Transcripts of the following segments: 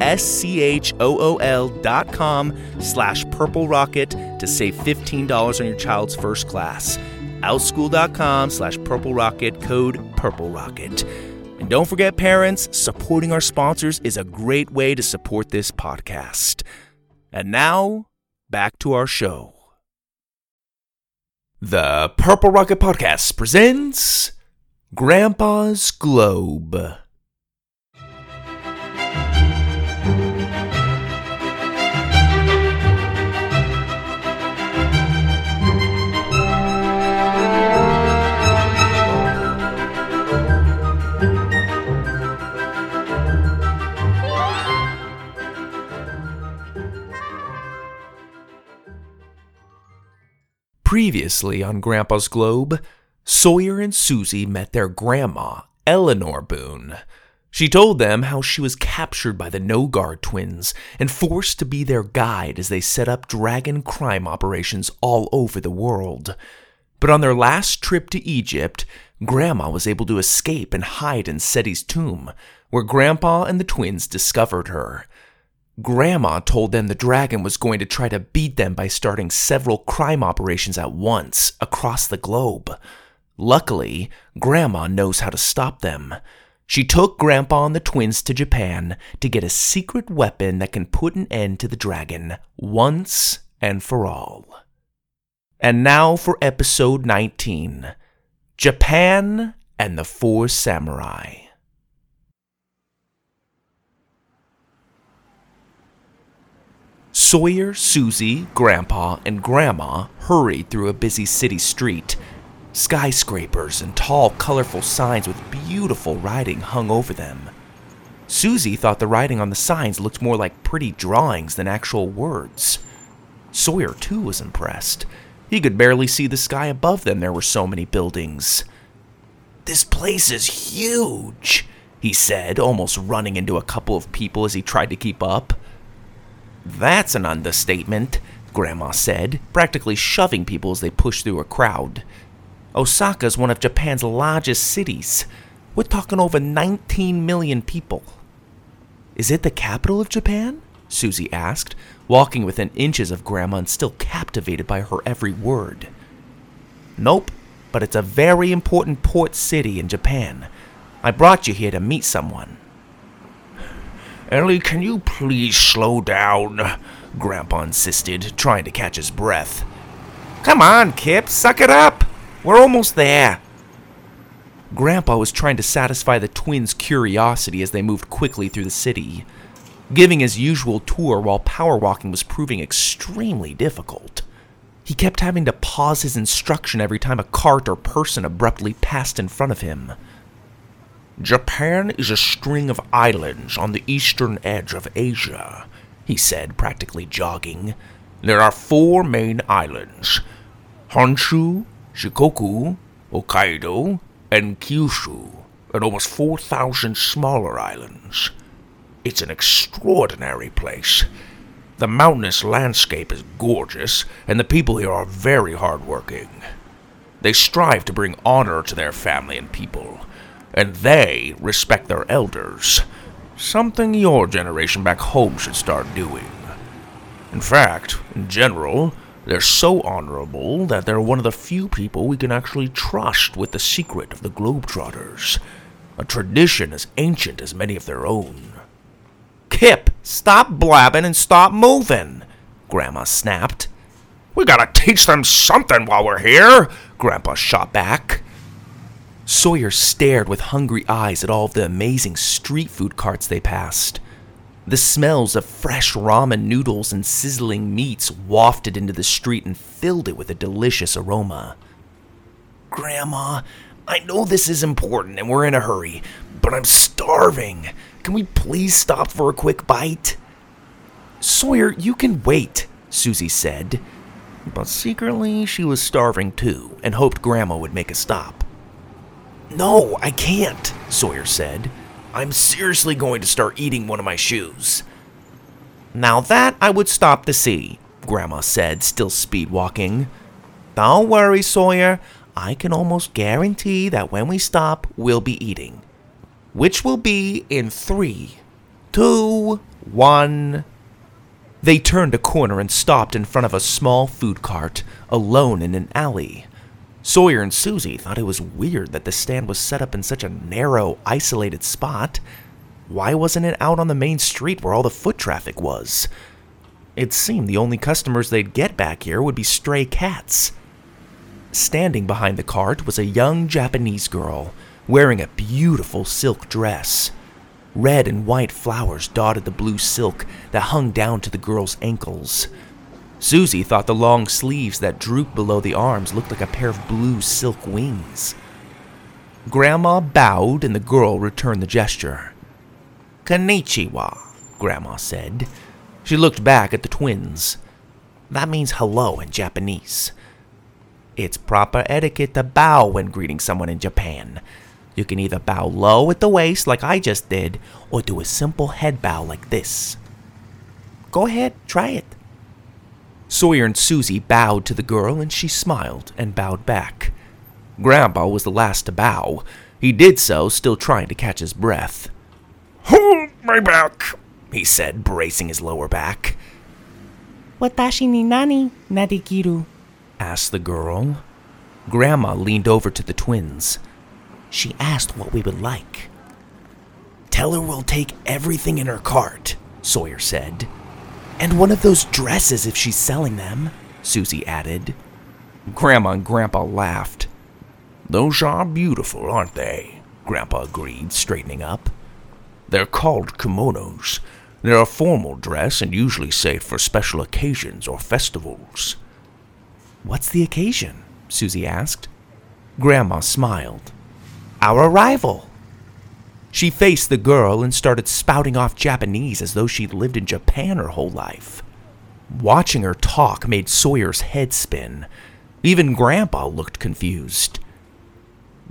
S-C-H-O-O-L dot com slash purple rocket to save $15 on your child's first class. Outschool.com slash purple rocket, code purple rocket. And don't forget, parents, supporting our sponsors is a great way to support this podcast. And now, back to our show. The Purple Rocket Podcast presents Grandpa's Globe. Previously on Grandpa's Globe, Sawyer and Susie met their grandma, Eleanor Boone. She told them how she was captured by the Nogard twins and forced to be their guide as they set up dragon crime operations all over the world. But on their last trip to Egypt, Grandma was able to escape and hide in Seti's tomb, where Grandpa and the twins discovered her. Grandma told them the dragon was going to try to beat them by starting several crime operations at once across the globe. Luckily, Grandma knows how to stop them. She took Grandpa and the twins to Japan to get a secret weapon that can put an end to the dragon once and for all. And now for episode 19 Japan and the Four Samurai. Sawyer, Susie, Grandpa, and Grandma hurried through a busy city street. Skyscrapers and tall, colorful signs with beautiful writing hung over them. Susie thought the writing on the signs looked more like pretty drawings than actual words. Sawyer, too, was impressed. He could barely see the sky above them, there were so many buildings. This place is huge, he said, almost running into a couple of people as he tried to keep up. That's an understatement, Grandma said, practically shoving people as they pushed through a crowd. Osaka's one of Japan's largest cities. We're talking over 19 million people. Is it the capital of Japan? Susie asked, walking within inches of Grandma and still captivated by her every word. Nope, but it's a very important port city in Japan. I brought you here to meet someone. Ellie, can you please slow down? Grandpa insisted, trying to catch his breath. Come on, Kip, suck it up. We're almost there. Grandpa was trying to satisfy the twins' curiosity as they moved quickly through the city, giving his usual tour while power walking was proving extremely difficult. He kept having to pause his instruction every time a cart or person abruptly passed in front of him. Japan is a string of islands on the eastern edge of Asia, he said, practically jogging. There are four main islands Honshu, Shikoku, Hokkaido, and Kyushu, and almost 4,000 smaller islands. It's an extraordinary place. The mountainous landscape is gorgeous, and the people here are very hardworking. They strive to bring honor to their family and people and they respect their elders. Something your generation back home should start doing. In fact, in general, they're so honorable that they're one of the few people we can actually trust with the secret of the Globetrotters, a tradition as ancient as many of their own. Kip, stop blabbing and stop moving, Grandma snapped. We gotta teach them something while we're here, Grandpa shot back. Sawyer stared with hungry eyes at all of the amazing street food carts they passed. The smells of fresh ramen noodles and sizzling meats wafted into the street and filled it with a delicious aroma. Grandma, I know this is important and we're in a hurry, but I'm starving. Can we please stop for a quick bite? Sawyer, you can wait, Susie said. But secretly, she was starving too and hoped Grandma would make a stop. No, I can't, Sawyer said. I'm seriously going to start eating one of my shoes. Now that I would stop to see, Grandma said, still speed walking. Don't worry, Sawyer. I can almost guarantee that when we stop, we'll be eating. Which will be in three, two, one. They turned a corner and stopped in front of a small food cart, alone in an alley. Sawyer and Susie thought it was weird that the stand was set up in such a narrow, isolated spot. Why wasn't it out on the main street where all the foot traffic was? It seemed the only customers they'd get back here would be stray cats. Standing behind the cart was a young Japanese girl wearing a beautiful silk dress. Red and white flowers dotted the blue silk that hung down to the girl's ankles. Susie thought the long sleeves that drooped below the arms looked like a pair of blue silk wings. Grandma bowed and the girl returned the gesture. Konnichiwa, Grandma said. She looked back at the twins. That means hello in Japanese. It's proper etiquette to bow when greeting someone in Japan. You can either bow low at the waist like I just did, or do a simple head bow like this. Go ahead, try it. Sawyer and Susie bowed to the girl, and she smiled and bowed back. Grandpa was the last to bow. He did so, still trying to catch his breath. Hold my back, he said, bracing his lower back. Watashi ni nani nadikiru? asked the girl. Grandma leaned over to the twins. She asked what we would like. Tell her we'll take everything in her cart, Sawyer said. And one of those dresses if she's selling them, Susie added. Grandma and Grandpa laughed. Those are beautiful, aren't they? Grandpa agreed, straightening up. They're called kimonos. They're a formal dress and usually safe for special occasions or festivals. What's the occasion? Susie asked. Grandma smiled. Our arrival. She faced the girl and started spouting off Japanese as though she'd lived in Japan her whole life. Watching her talk made Sawyer's head spin. Even Grandpa looked confused.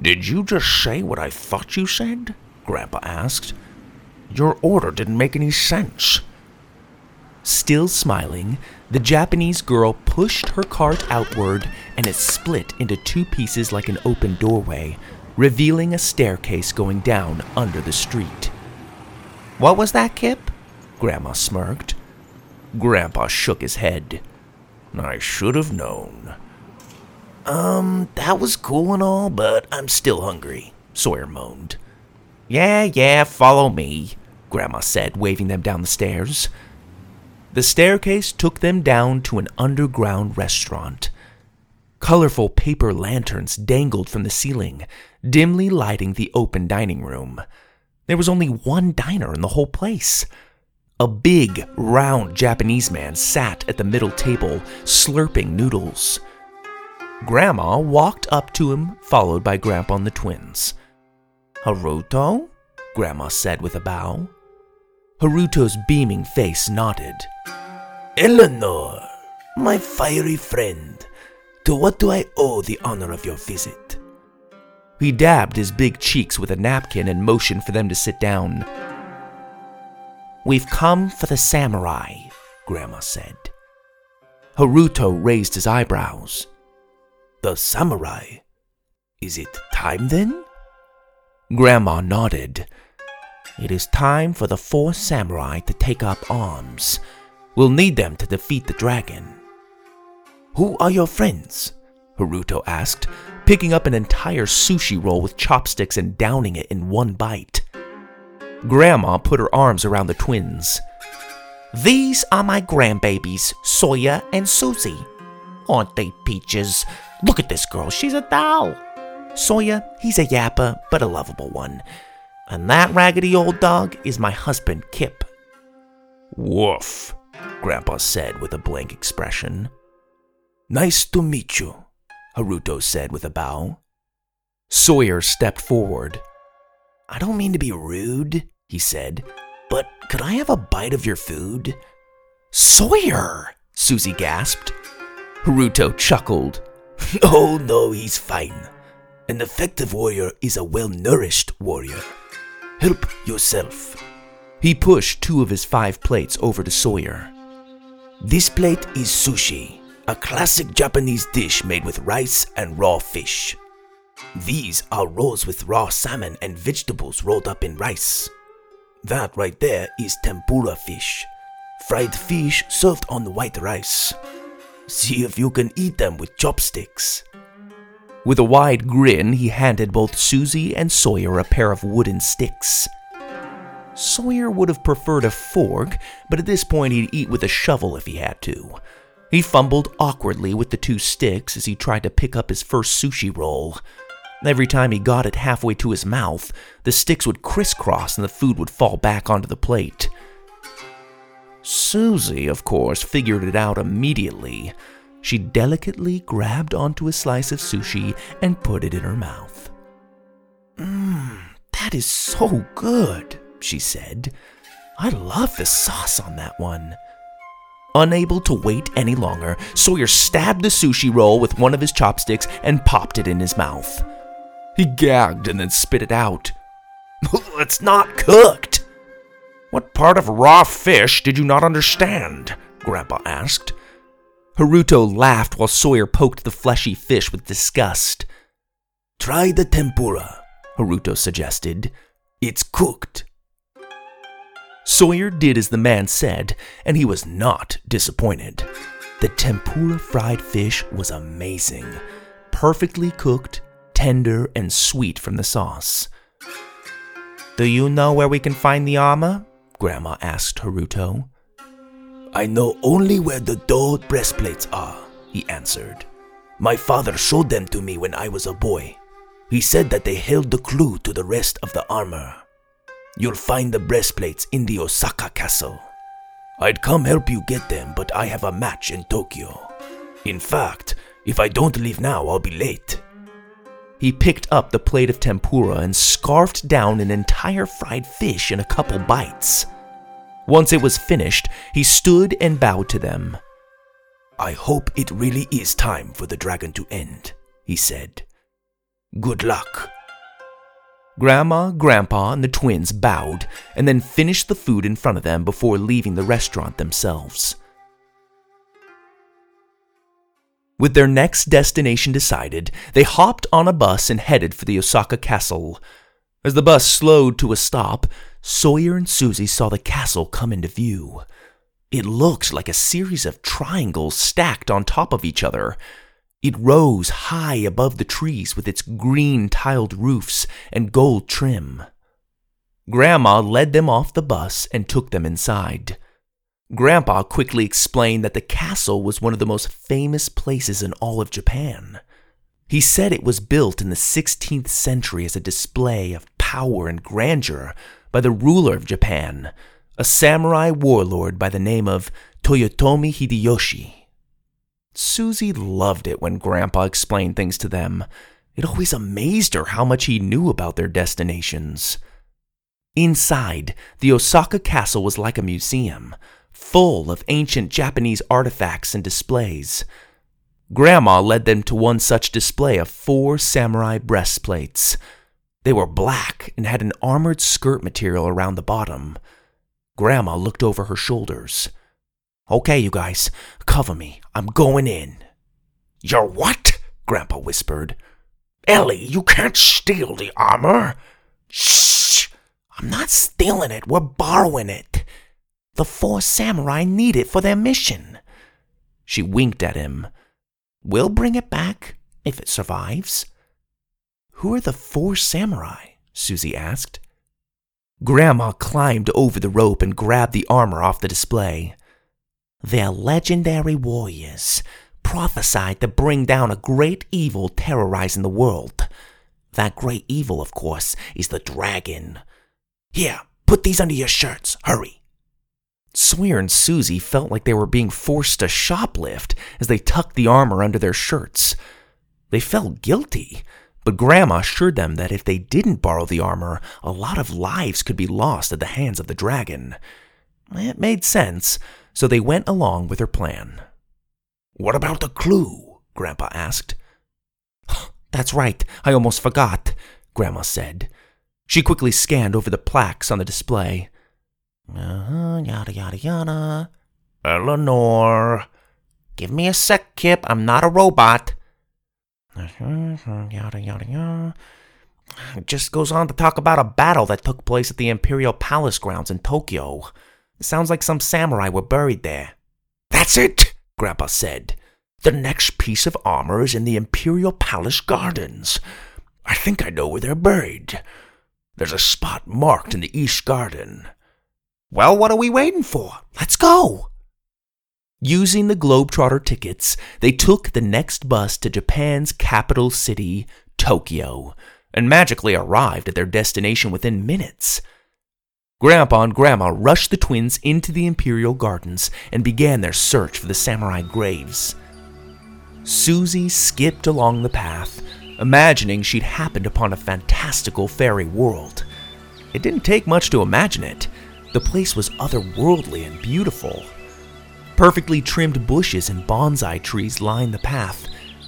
Did you just say what I thought you said? Grandpa asked. Your order didn't make any sense. Still smiling, the Japanese girl pushed her cart outward and it split into two pieces like an open doorway, revealing a staircase going down under the street. What was that, Kip? Grandma smirked. Grandpa shook his head. I should have known. Um, that was cool and all, but I'm still hungry, Sawyer moaned. Yeah, yeah, follow me, Grandma said, waving them down the stairs. The staircase took them down to an underground restaurant. Colorful paper lanterns dangled from the ceiling, dimly lighting the open dining room. There was only one diner in the whole place. A big, round Japanese man sat at the middle table, slurping noodles. Grandma walked up to him, followed by Grandpa and the twins. Haruto? Grandma said with a bow. Haruto's beaming face nodded. Eleanor, my fiery friend, to what do I owe the honor of your visit? He dabbed his big cheeks with a napkin and motioned for them to sit down. We've come for the samurai, Grandma said. Haruto raised his eyebrows. The samurai? Is it time then? Grandma nodded. It is time for the four samurai to take up arms. We'll need them to defeat the dragon. Who are your friends? Haruto asked, picking up an entire sushi roll with chopsticks and downing it in one bite. Grandma put her arms around the twins. These are my grandbabies, Sawyer and Susie. Aren't they peaches? Look at this girl, she's a doll. Sawyer, he's a yapper, but a lovable one. And that raggedy old dog is my husband, Kip. Woof, Grandpa said with a blank expression. Nice to meet you, Haruto said with a bow. Sawyer stepped forward. I don't mean to be rude, he said, but could I have a bite of your food? Sawyer! Susie gasped. Haruto chuckled. oh, no, he's fine. An effective warrior is a well nourished warrior. Help yourself. He pushed two of his five plates over to Sawyer. This plate is sushi, a classic Japanese dish made with rice and raw fish. These are rolls with raw salmon and vegetables rolled up in rice. That right there is tempura fish, fried fish served on white rice. See if you can eat them with chopsticks. With a wide grin, he handed both Susie and Sawyer a pair of wooden sticks. Sawyer would have preferred a fork, but at this point he'd eat with a shovel if he had to. He fumbled awkwardly with the two sticks as he tried to pick up his first sushi roll. Every time he got it halfway to his mouth, the sticks would crisscross and the food would fall back onto the plate. Susie, of course, figured it out immediately. She delicately grabbed onto a slice of sushi and put it in her mouth. Mmm, that is so good, she said. I love the sauce on that one. Unable to wait any longer, Sawyer stabbed the sushi roll with one of his chopsticks and popped it in his mouth. He gagged and then spit it out. it's not cooked. What part of raw fish did you not understand? Grandpa asked. Haruto laughed while Sawyer poked the fleshy fish with disgust. Try the tempura, Haruto suggested. It's cooked. Sawyer did as the man said, and he was not disappointed. The tempura fried fish was amazing, perfectly cooked, tender, and sweet from the sauce. Do you know where we can find the armor? Grandma asked Haruto. I know only where the dull breastplates are, he answered. My father showed them to me when I was a boy. He said that they held the clue to the rest of the armor. You'll find the breastplates in the Osaka castle. I'd come help you get them, but I have a match in Tokyo. In fact, if I don't leave now, I'll be late. He picked up the plate of tempura and scarfed down an entire fried fish in a couple bites. Once it was finished, he stood and bowed to them. I hope it really is time for the dragon to end, he said. Good luck. Grandma, Grandpa, and the twins bowed and then finished the food in front of them before leaving the restaurant themselves. With their next destination decided, they hopped on a bus and headed for the Osaka castle. As the bus slowed to a stop, Sawyer and Susie saw the castle come into view. It looked like a series of triangles stacked on top of each other. It rose high above the trees with its green tiled roofs and gold trim. Grandma led them off the bus and took them inside. Grandpa quickly explained that the castle was one of the most famous places in all of Japan. He said it was built in the 16th century as a display of power and grandeur by the ruler of Japan, a samurai warlord by the name of Toyotomi Hideyoshi. Susie loved it when Grandpa explained things to them. It always amazed her how much he knew about their destinations. Inside, the Osaka castle was like a museum full of ancient Japanese artifacts and displays. Grandma led them to one such display of four samurai breastplates. They were black and had an armored skirt material around the bottom. Grandma looked over her shoulders. Okay, you guys, cover me. I'm going in. You're what? Grandpa whispered. Ellie, you can't steal the armor. Shh! I'm not stealing it, we're borrowing it. The four samurai need it for their mission. She winked at him. We'll bring it back, if it survives. Who are the four samurai? Susie asked. Grandma climbed over the rope and grabbed the armor off the display. They're legendary warriors, prophesied to bring down a great evil terrorizing the world. That great evil, of course, is the dragon. Here, put these under your shirts. Hurry. Sawyer and Susie felt like they were being forced to shoplift as they tucked the armor under their shirts. They felt guilty, but Grandma assured them that if they didn't borrow the armor, a lot of lives could be lost at the hands of the dragon. It made sense, so they went along with her plan. What about the clue? Grandpa asked. That's right, I almost forgot, Grandma said. She quickly scanned over the plaques on the display. Uh-huh, yada yada yada. Eleanor. Give me a sec, Kip. I'm not a robot. Uh-huh, yada yada yada. It just goes on to talk about a battle that took place at the Imperial Palace grounds in Tokyo. Sounds like some samurai were buried there. That's it, Grandpa said. The next piece of armor is in the Imperial Palace gardens. I think I know where they're buried. There's a spot marked in the East Garden. Well, what are we waiting for? Let's go! Using the Globetrotter tickets, they took the next bus to Japan's capital city, Tokyo, and magically arrived at their destination within minutes. Grandpa and Grandma rushed the twins into the Imperial Gardens and began their search for the samurai graves. Susie skipped along the path, imagining she'd happened upon a fantastical fairy world. It didn't take much to imagine it. The place was otherworldly and beautiful. Perfectly trimmed bushes and bonsai trees lined the path,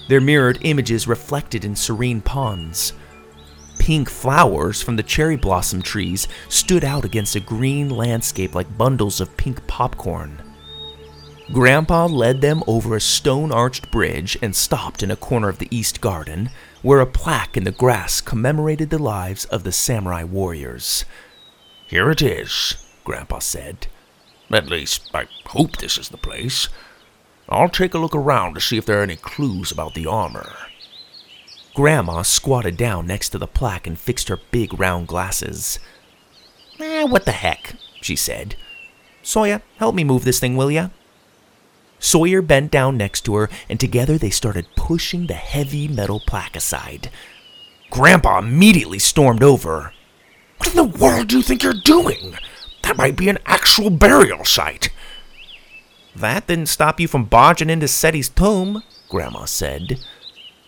their mirrored images reflected in serene ponds. Pink flowers from the cherry blossom trees stood out against a green landscape like bundles of pink popcorn. Grandpa led them over a stone arched bridge and stopped in a corner of the East Garden, where a plaque in the grass commemorated the lives of the samurai warriors. Here it is, Grandpa said. At least, I hope this is the place. I'll take a look around to see if there are any clues about the armor. Grandma squatted down next to the plaque and fixed her big round glasses. Eh, what the heck, she said. Sawyer, help me move this thing, will ya? Sawyer bent down next to her, and together they started pushing the heavy metal plaque aside. Grandpa immediately stormed over. What in the world do you think you're doing? That might be an actual burial site. That didn't stop you from barging into Seti's tomb, Grandma said.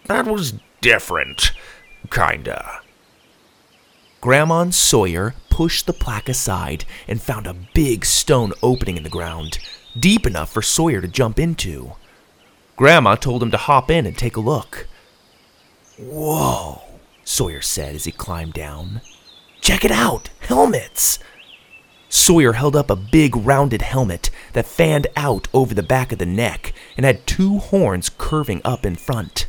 That was different. Kinda. Grandma and Sawyer pushed the plaque aside and found a big stone opening in the ground, deep enough for Sawyer to jump into. Grandma told him to hop in and take a look. Whoa, Sawyer said as he climbed down. Check it out! Helmets! Sawyer held up a big rounded helmet that fanned out over the back of the neck and had two horns curving up in front.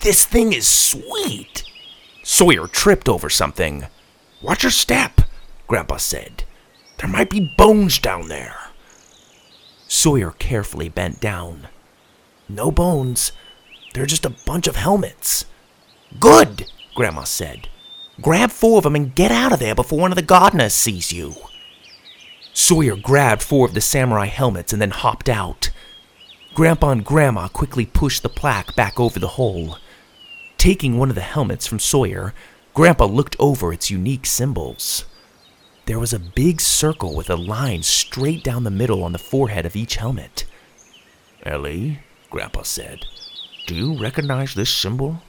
This thing is sweet. Sawyer tripped over something. Watch your step, Grandpa said. There might be bones down there. Sawyer carefully bent down. No bones. They're just a bunch of helmets. Good, Grandma said. Grab four of them and get out of there before one of the gardeners sees you. Sawyer grabbed four of the samurai helmets and then hopped out. Grandpa and Grandma quickly pushed the plaque back over the hole. Taking one of the helmets from Sawyer, Grandpa looked over its unique symbols. There was a big circle with a line straight down the middle on the forehead of each helmet. Ellie, Grandpa said, do you recognize this symbol?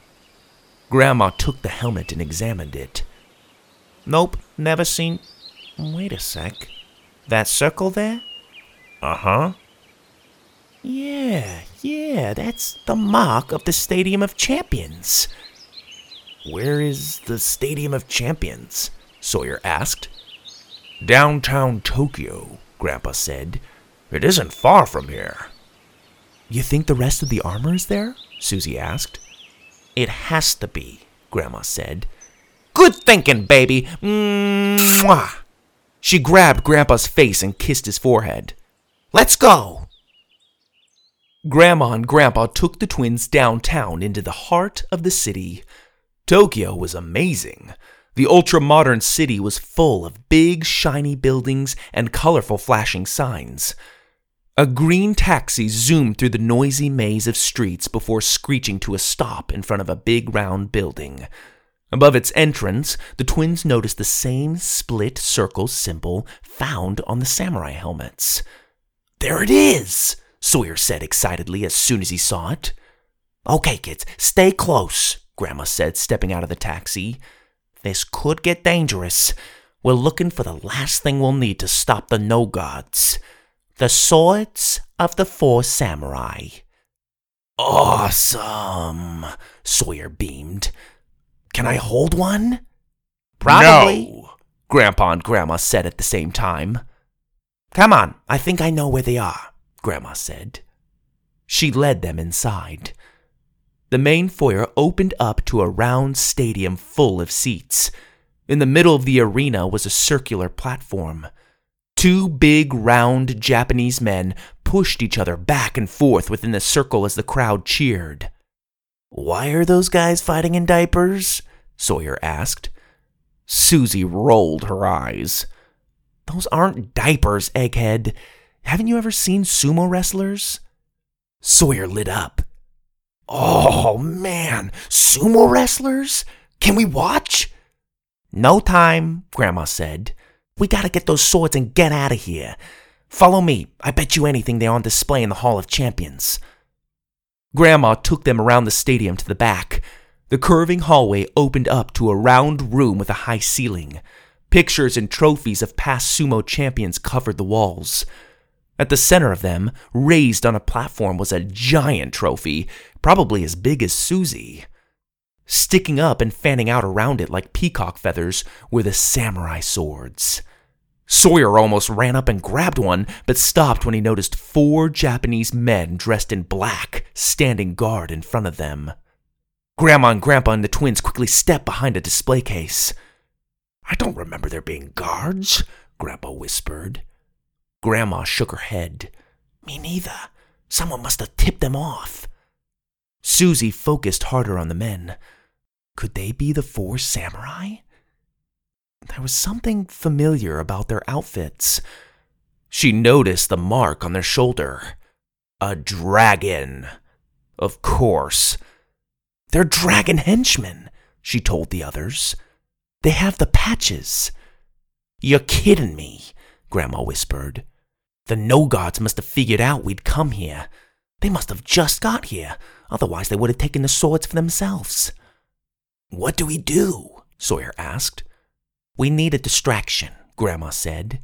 Grandma took the helmet and examined it. Nope, never seen. Wait a sec. That circle there? Uh huh. Yeah, yeah, that's the mark of the Stadium of Champions. Where is the Stadium of Champions? Sawyer asked. Downtown Tokyo, Grandpa said. It isn't far from here. You think the rest of the armor is there? Susie asked. It has to be, Grandma said. Good thinking, baby. Mwah. She grabbed Grandpa's face and kissed his forehead. Let's go. Grandma and Grandpa took the twins downtown into the heart of the city. Tokyo was amazing. The ultra modern city was full of big, shiny buildings and colorful flashing signs. A green taxi zoomed through the noisy maze of streets before screeching to a stop in front of a big round building. Above its entrance, the twins noticed the same split circle symbol found on the samurai helmets. There it is, Sawyer said excitedly as soon as he saw it. Okay, kids, stay close, Grandma said, stepping out of the taxi. This could get dangerous. We're looking for the last thing we'll need to stop the Nogards the swords of the four samurai. Awesome, Sawyer beamed. Can I hold one? Probably. No, Grandpa and Grandma said at the same time. Come on, I think I know where they are, Grandma said. She led them inside. The main foyer opened up to a round stadium full of seats. In the middle of the arena was a circular platform. Two big, round Japanese men pushed each other back and forth within the circle as the crowd cheered. Why are those guys fighting in diapers? Sawyer asked. Susie rolled her eyes. Those aren't diapers, egghead. Haven't you ever seen sumo wrestlers? Sawyer lit up. Oh, man, sumo wrestlers? Can we watch? No time, Grandma said. We gotta get those swords and get out of here. Follow me. I bet you anything they're on display in the Hall of Champions. Grandma took them around the stadium to the back. The curving hallway opened up to a round room with a high ceiling. Pictures and trophies of past sumo champions covered the walls. At the center of them, raised on a platform, was a giant trophy, probably as big as Susie. Sticking up and fanning out around it like peacock feathers were the samurai swords. Sawyer almost ran up and grabbed one, but stopped when he noticed four Japanese men dressed in black standing guard in front of them. Grandma and Grandpa and the twins quickly stepped behind a display case. I don't remember there being guards, Grandpa whispered. Grandma shook her head. Me neither. Someone must have tipped them off. Susie focused harder on the men. Could they be the four samurai? There was something familiar about their outfits. She noticed the mark on their shoulder. A dragon. Of course. They're dragon henchmen, she told the others. They have the patches. You're kidding me, Grandma whispered. The Nogards must have figured out we'd come here. They must have just got here, otherwise, they would have taken the swords for themselves. What do we do? Sawyer asked. We need a distraction, Grandma said.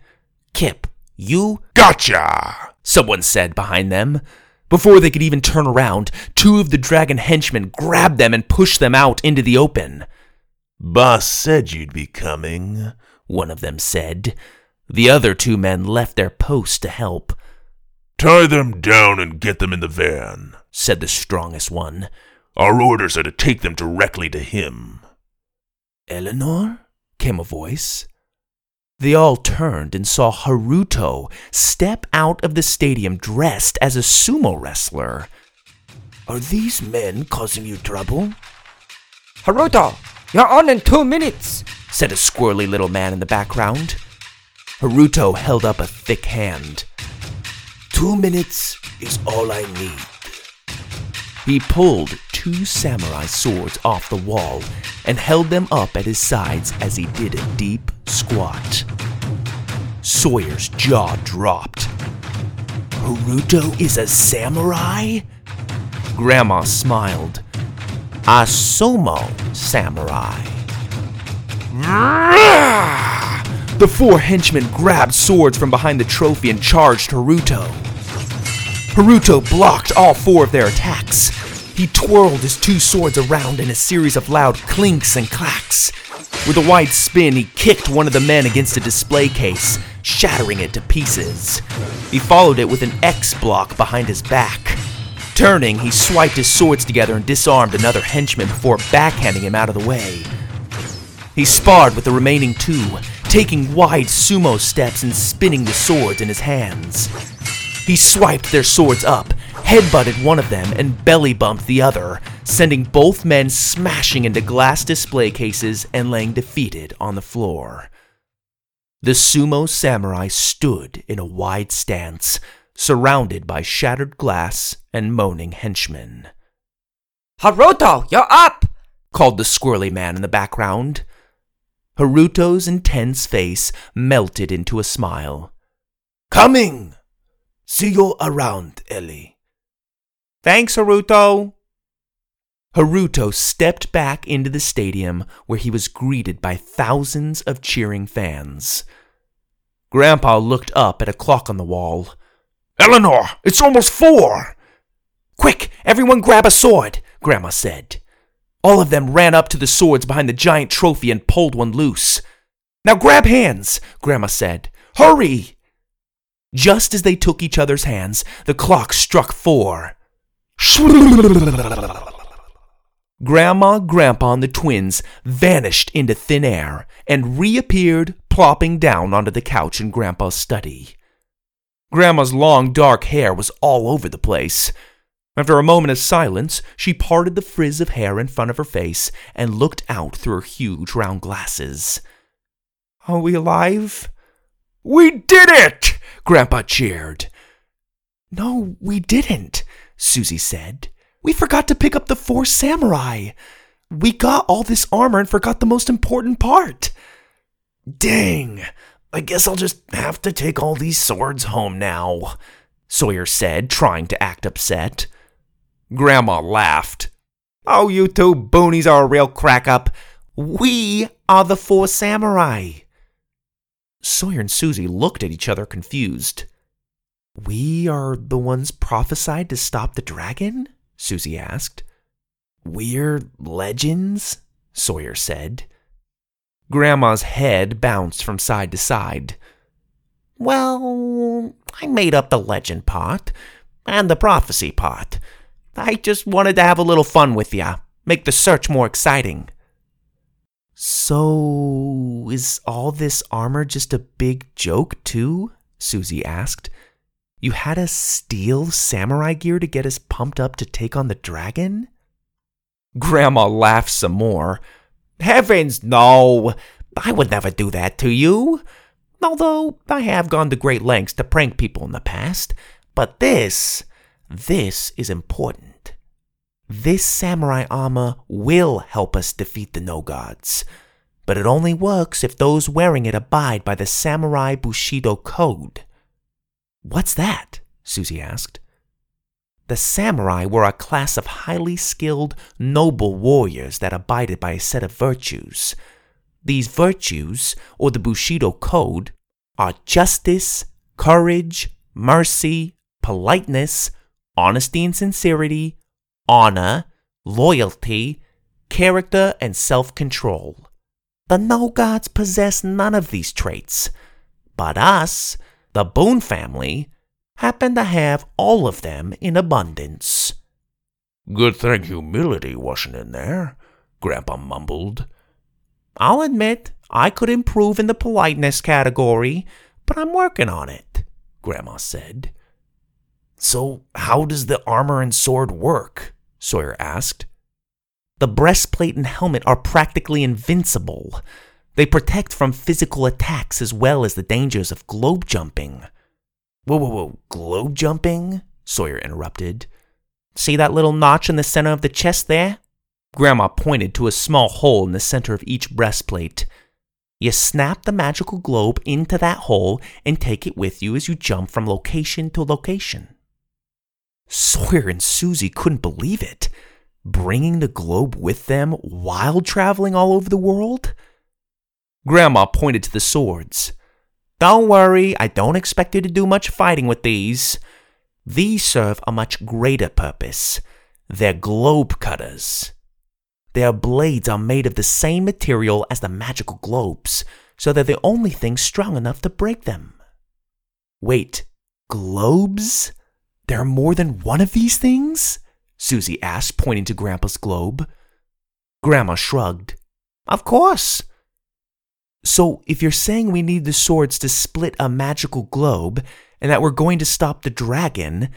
Kip, you. Gotcha! Someone said behind them. Before they could even turn around, two of the dragon henchmen grabbed them and pushed them out into the open. Boss said you'd be coming, one of them said. The other two men left their posts to help. Tie them down and get them in the van, said the strongest one. Our orders are to take them directly to him. Eleanor? came a voice. They all turned and saw Haruto step out of the stadium dressed as a sumo wrestler. Are these men causing you trouble? Haruto, you're on in two minutes, said a squirrely little man in the background. Haruto held up a thick hand. Two minutes is all I need. He pulled two samurai swords off the wall and held them up at his sides as he did a deep squat. Sawyer's jaw dropped. Haruto is a samurai? Grandma smiled. A sumo samurai. The four henchmen grabbed swords from behind the trophy and charged Haruto. Haruto blocked all four of their attacks. He twirled his two swords around in a series of loud clinks and clacks. With a wide spin, he kicked one of the men against a display case, shattering it to pieces. He followed it with an X block behind his back. Turning, he swiped his swords together and disarmed another henchman before backhanding him out of the way. He sparred with the remaining two, taking wide sumo steps and spinning the swords in his hands. He swiped their swords up, headbutted one of them, and belly bumped the other, sending both men smashing into glass display cases and laying defeated on the floor. The sumo samurai stood in a wide stance, surrounded by shattered glass and moaning henchmen. Haruto, you're up! called the squirrely man in the background. Haruto's intense face melted into a smile. Coming! See you around, Ellie. Thanks, Haruto. Haruto stepped back into the stadium where he was greeted by thousands of cheering fans. Grandpa looked up at a clock on the wall. Eleanor, it's almost four! Quick, everyone grab a sword, Grandma said. All of them ran up to the swords behind the giant trophy and pulled one loose. Now grab hands, Grandma said. Hurry! Just as they took each other's hands, the clock struck four. Grandma, Grandpa, and the twins vanished into thin air and reappeared, plopping down onto the couch in Grandpa's study. Grandma's long dark hair was all over the place. After a moment of silence, she parted the frizz of hair in front of her face and looked out through her huge round glasses. Are we alive? We did it! Grandpa cheered. No, we didn't, Susie said. We forgot to pick up the four samurai. We got all this armor and forgot the most important part. Dang, I guess I'll just have to take all these swords home now, Sawyer said, trying to act upset. Grandma laughed. Oh, you two boonies are a real crack up. We are the four samurai. Sawyer and Susie looked at each other confused. We are the ones prophesied to stop the dragon? Susie asked. We're legends? Sawyer said. Grandma's head bounced from side to side. Well, I made up the legend part and the prophecy part. I just wanted to have a little fun with ya, make the search more exciting. So, is all this armor just a big joke, too? Susie asked. You had us steal samurai gear to get us pumped up to take on the dragon? Grandma laughed some more. Heavens, no! I would never do that to you. Although I have gone to great lengths to prank people in the past. But this, this is important. This samurai armor will help us defeat the Nogards, but it only works if those wearing it abide by the samurai bushido code. What's that? Susie asked. The samurai were a class of highly skilled, noble warriors that abided by a set of virtues. These virtues, or the Bushido Code, are justice, courage, mercy, politeness, honesty and sincerity, honor, loyalty, character, and self control. The Nogards possess none of these traits, But us, the Boone family, happen to have all of them in abundance. Good thing humility wasn't in there, Grandpa mumbled. I'll admit I could improve in the politeness category, but I'm working on it, Grandma said. So, how does the armor and sword work? Sawyer asked. The breastplate and helmet are practically invincible. They protect from physical attacks as well as the dangers of globe jumping. Whoa, whoa, whoa, globe jumping? Sawyer interrupted. See that little notch in the center of the chest there? Grandma pointed to a small hole in the center of each breastplate. You snap the magical globe into that hole and take it with you as you jump from location to location. Sawyer and Susie couldn't believe it. Bringing the globe with them while traveling all over the world? Grandma pointed to the swords. Don't worry, I don't expect you to do much fighting with these. These serve a much greater purpose. They're globe cutters. Their blades are made of the same material as the magical globes, so they're the only thing strong enough to break them. Wait, globes? There are more than one of these things? Susie asked, pointing to Grandpa's globe. Grandma shrugged. Of course. So, if you're saying we need the swords to split a magical globe, and that we're going to stop the dragon,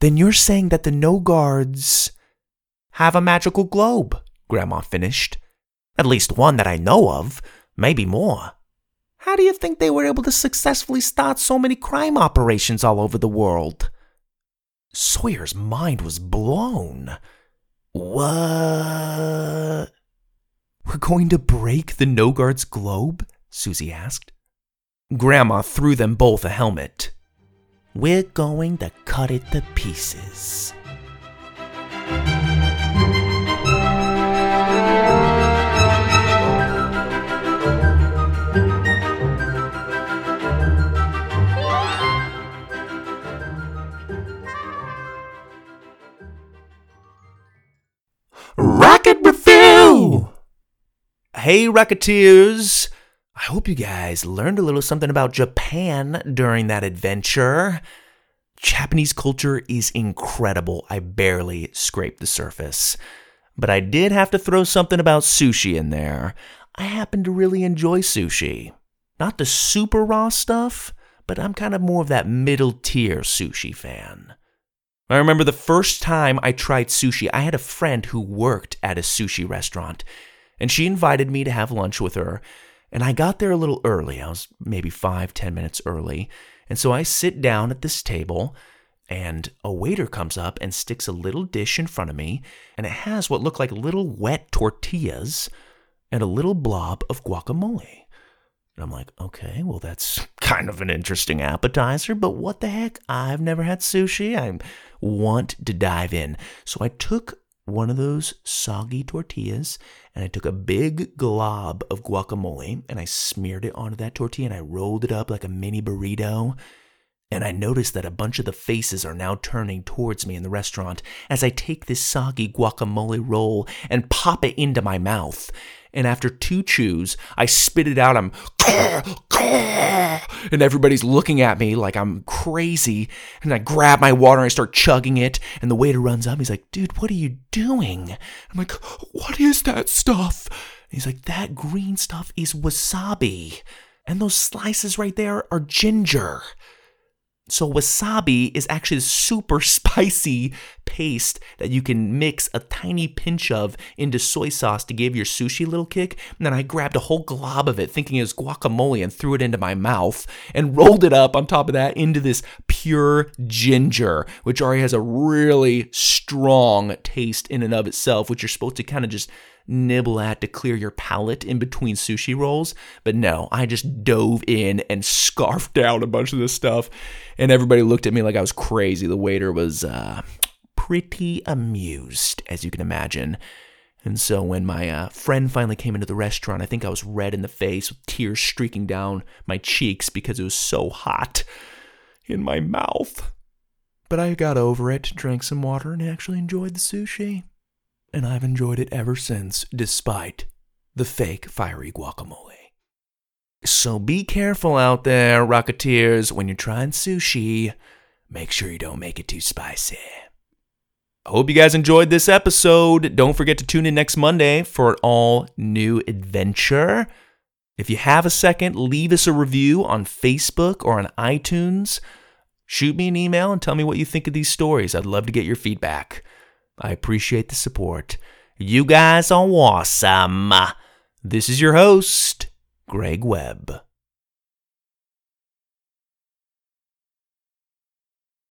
then you're saying that the Nogards have a magical globe, Grandma finished. At least one that I know of, maybe more. How do you think they were able to successfully start so many crime operations all over the world? Sawyer's mind was blown. What? We're going to break the Nogard's globe? Susie asked. Grandma threw them both a helmet. We're going to cut it to pieces. Hey, Rocketeers! I hope you guys learned a little something about Japan during that adventure. Japanese culture is incredible. I barely scraped the surface. But I did have to throw something about sushi in there. I happen to really enjoy sushi. Not the super raw stuff, but I'm kind of more of that middle tier sushi fan. I remember the first time I tried sushi, I had a friend who worked at a sushi restaurant, and she invited me to have lunch with her. And I got there a little early. I was maybe five, ten minutes early. And so I sit down at this table, and a waiter comes up and sticks a little dish in front of me, and it has what look like little wet tortillas and a little blob of guacamole. And I'm like, okay, well, that's kind of an interesting appetizer, but what the heck? I've never had sushi. I want to dive in. So I took one of those soggy tortillas and I took a big glob of guacamole and I smeared it onto that tortilla and I rolled it up like a mini burrito. And I noticed that a bunch of the faces are now turning towards me in the restaurant as I take this soggy guacamole roll and pop it into my mouth. And after two chews, I spit it out. I'm, and everybody's looking at me like I'm crazy. And I grab my water and I start chugging it. And the waiter runs up. He's like, dude, what are you doing? I'm like, what is that stuff? And he's like, that green stuff is wasabi. And those slices right there are ginger. So, wasabi is actually a super spicy paste that you can mix a tiny pinch of into soy sauce to give your sushi a little kick. And then I grabbed a whole glob of it, thinking it was guacamole, and threw it into my mouth and rolled it up on top of that into this pure ginger, which already has a really strong taste in and of itself, which you're supposed to kind of just nibble at to clear your palate in between sushi rolls. But no, I just dove in and scarfed down a bunch of this stuff. And everybody looked at me like I was crazy. The waiter was uh, pretty amused, as you can imagine. And so when my uh, friend finally came into the restaurant, I think I was red in the face with tears streaking down my cheeks because it was so hot in my mouth. But I got over it, drank some water, and actually enjoyed the sushi and I've enjoyed it ever since, despite the fake fiery guacamole. So be careful out there, Rocketeers, when you're trying sushi. Make sure you don't make it too spicy. I hope you guys enjoyed this episode. Don't forget to tune in next Monday for an all new adventure. If you have a second, leave us a review on Facebook or on iTunes. Shoot me an email and tell me what you think of these stories. I'd love to get your feedback. I appreciate the support. You guys are awesome. This is your host, Greg Webb.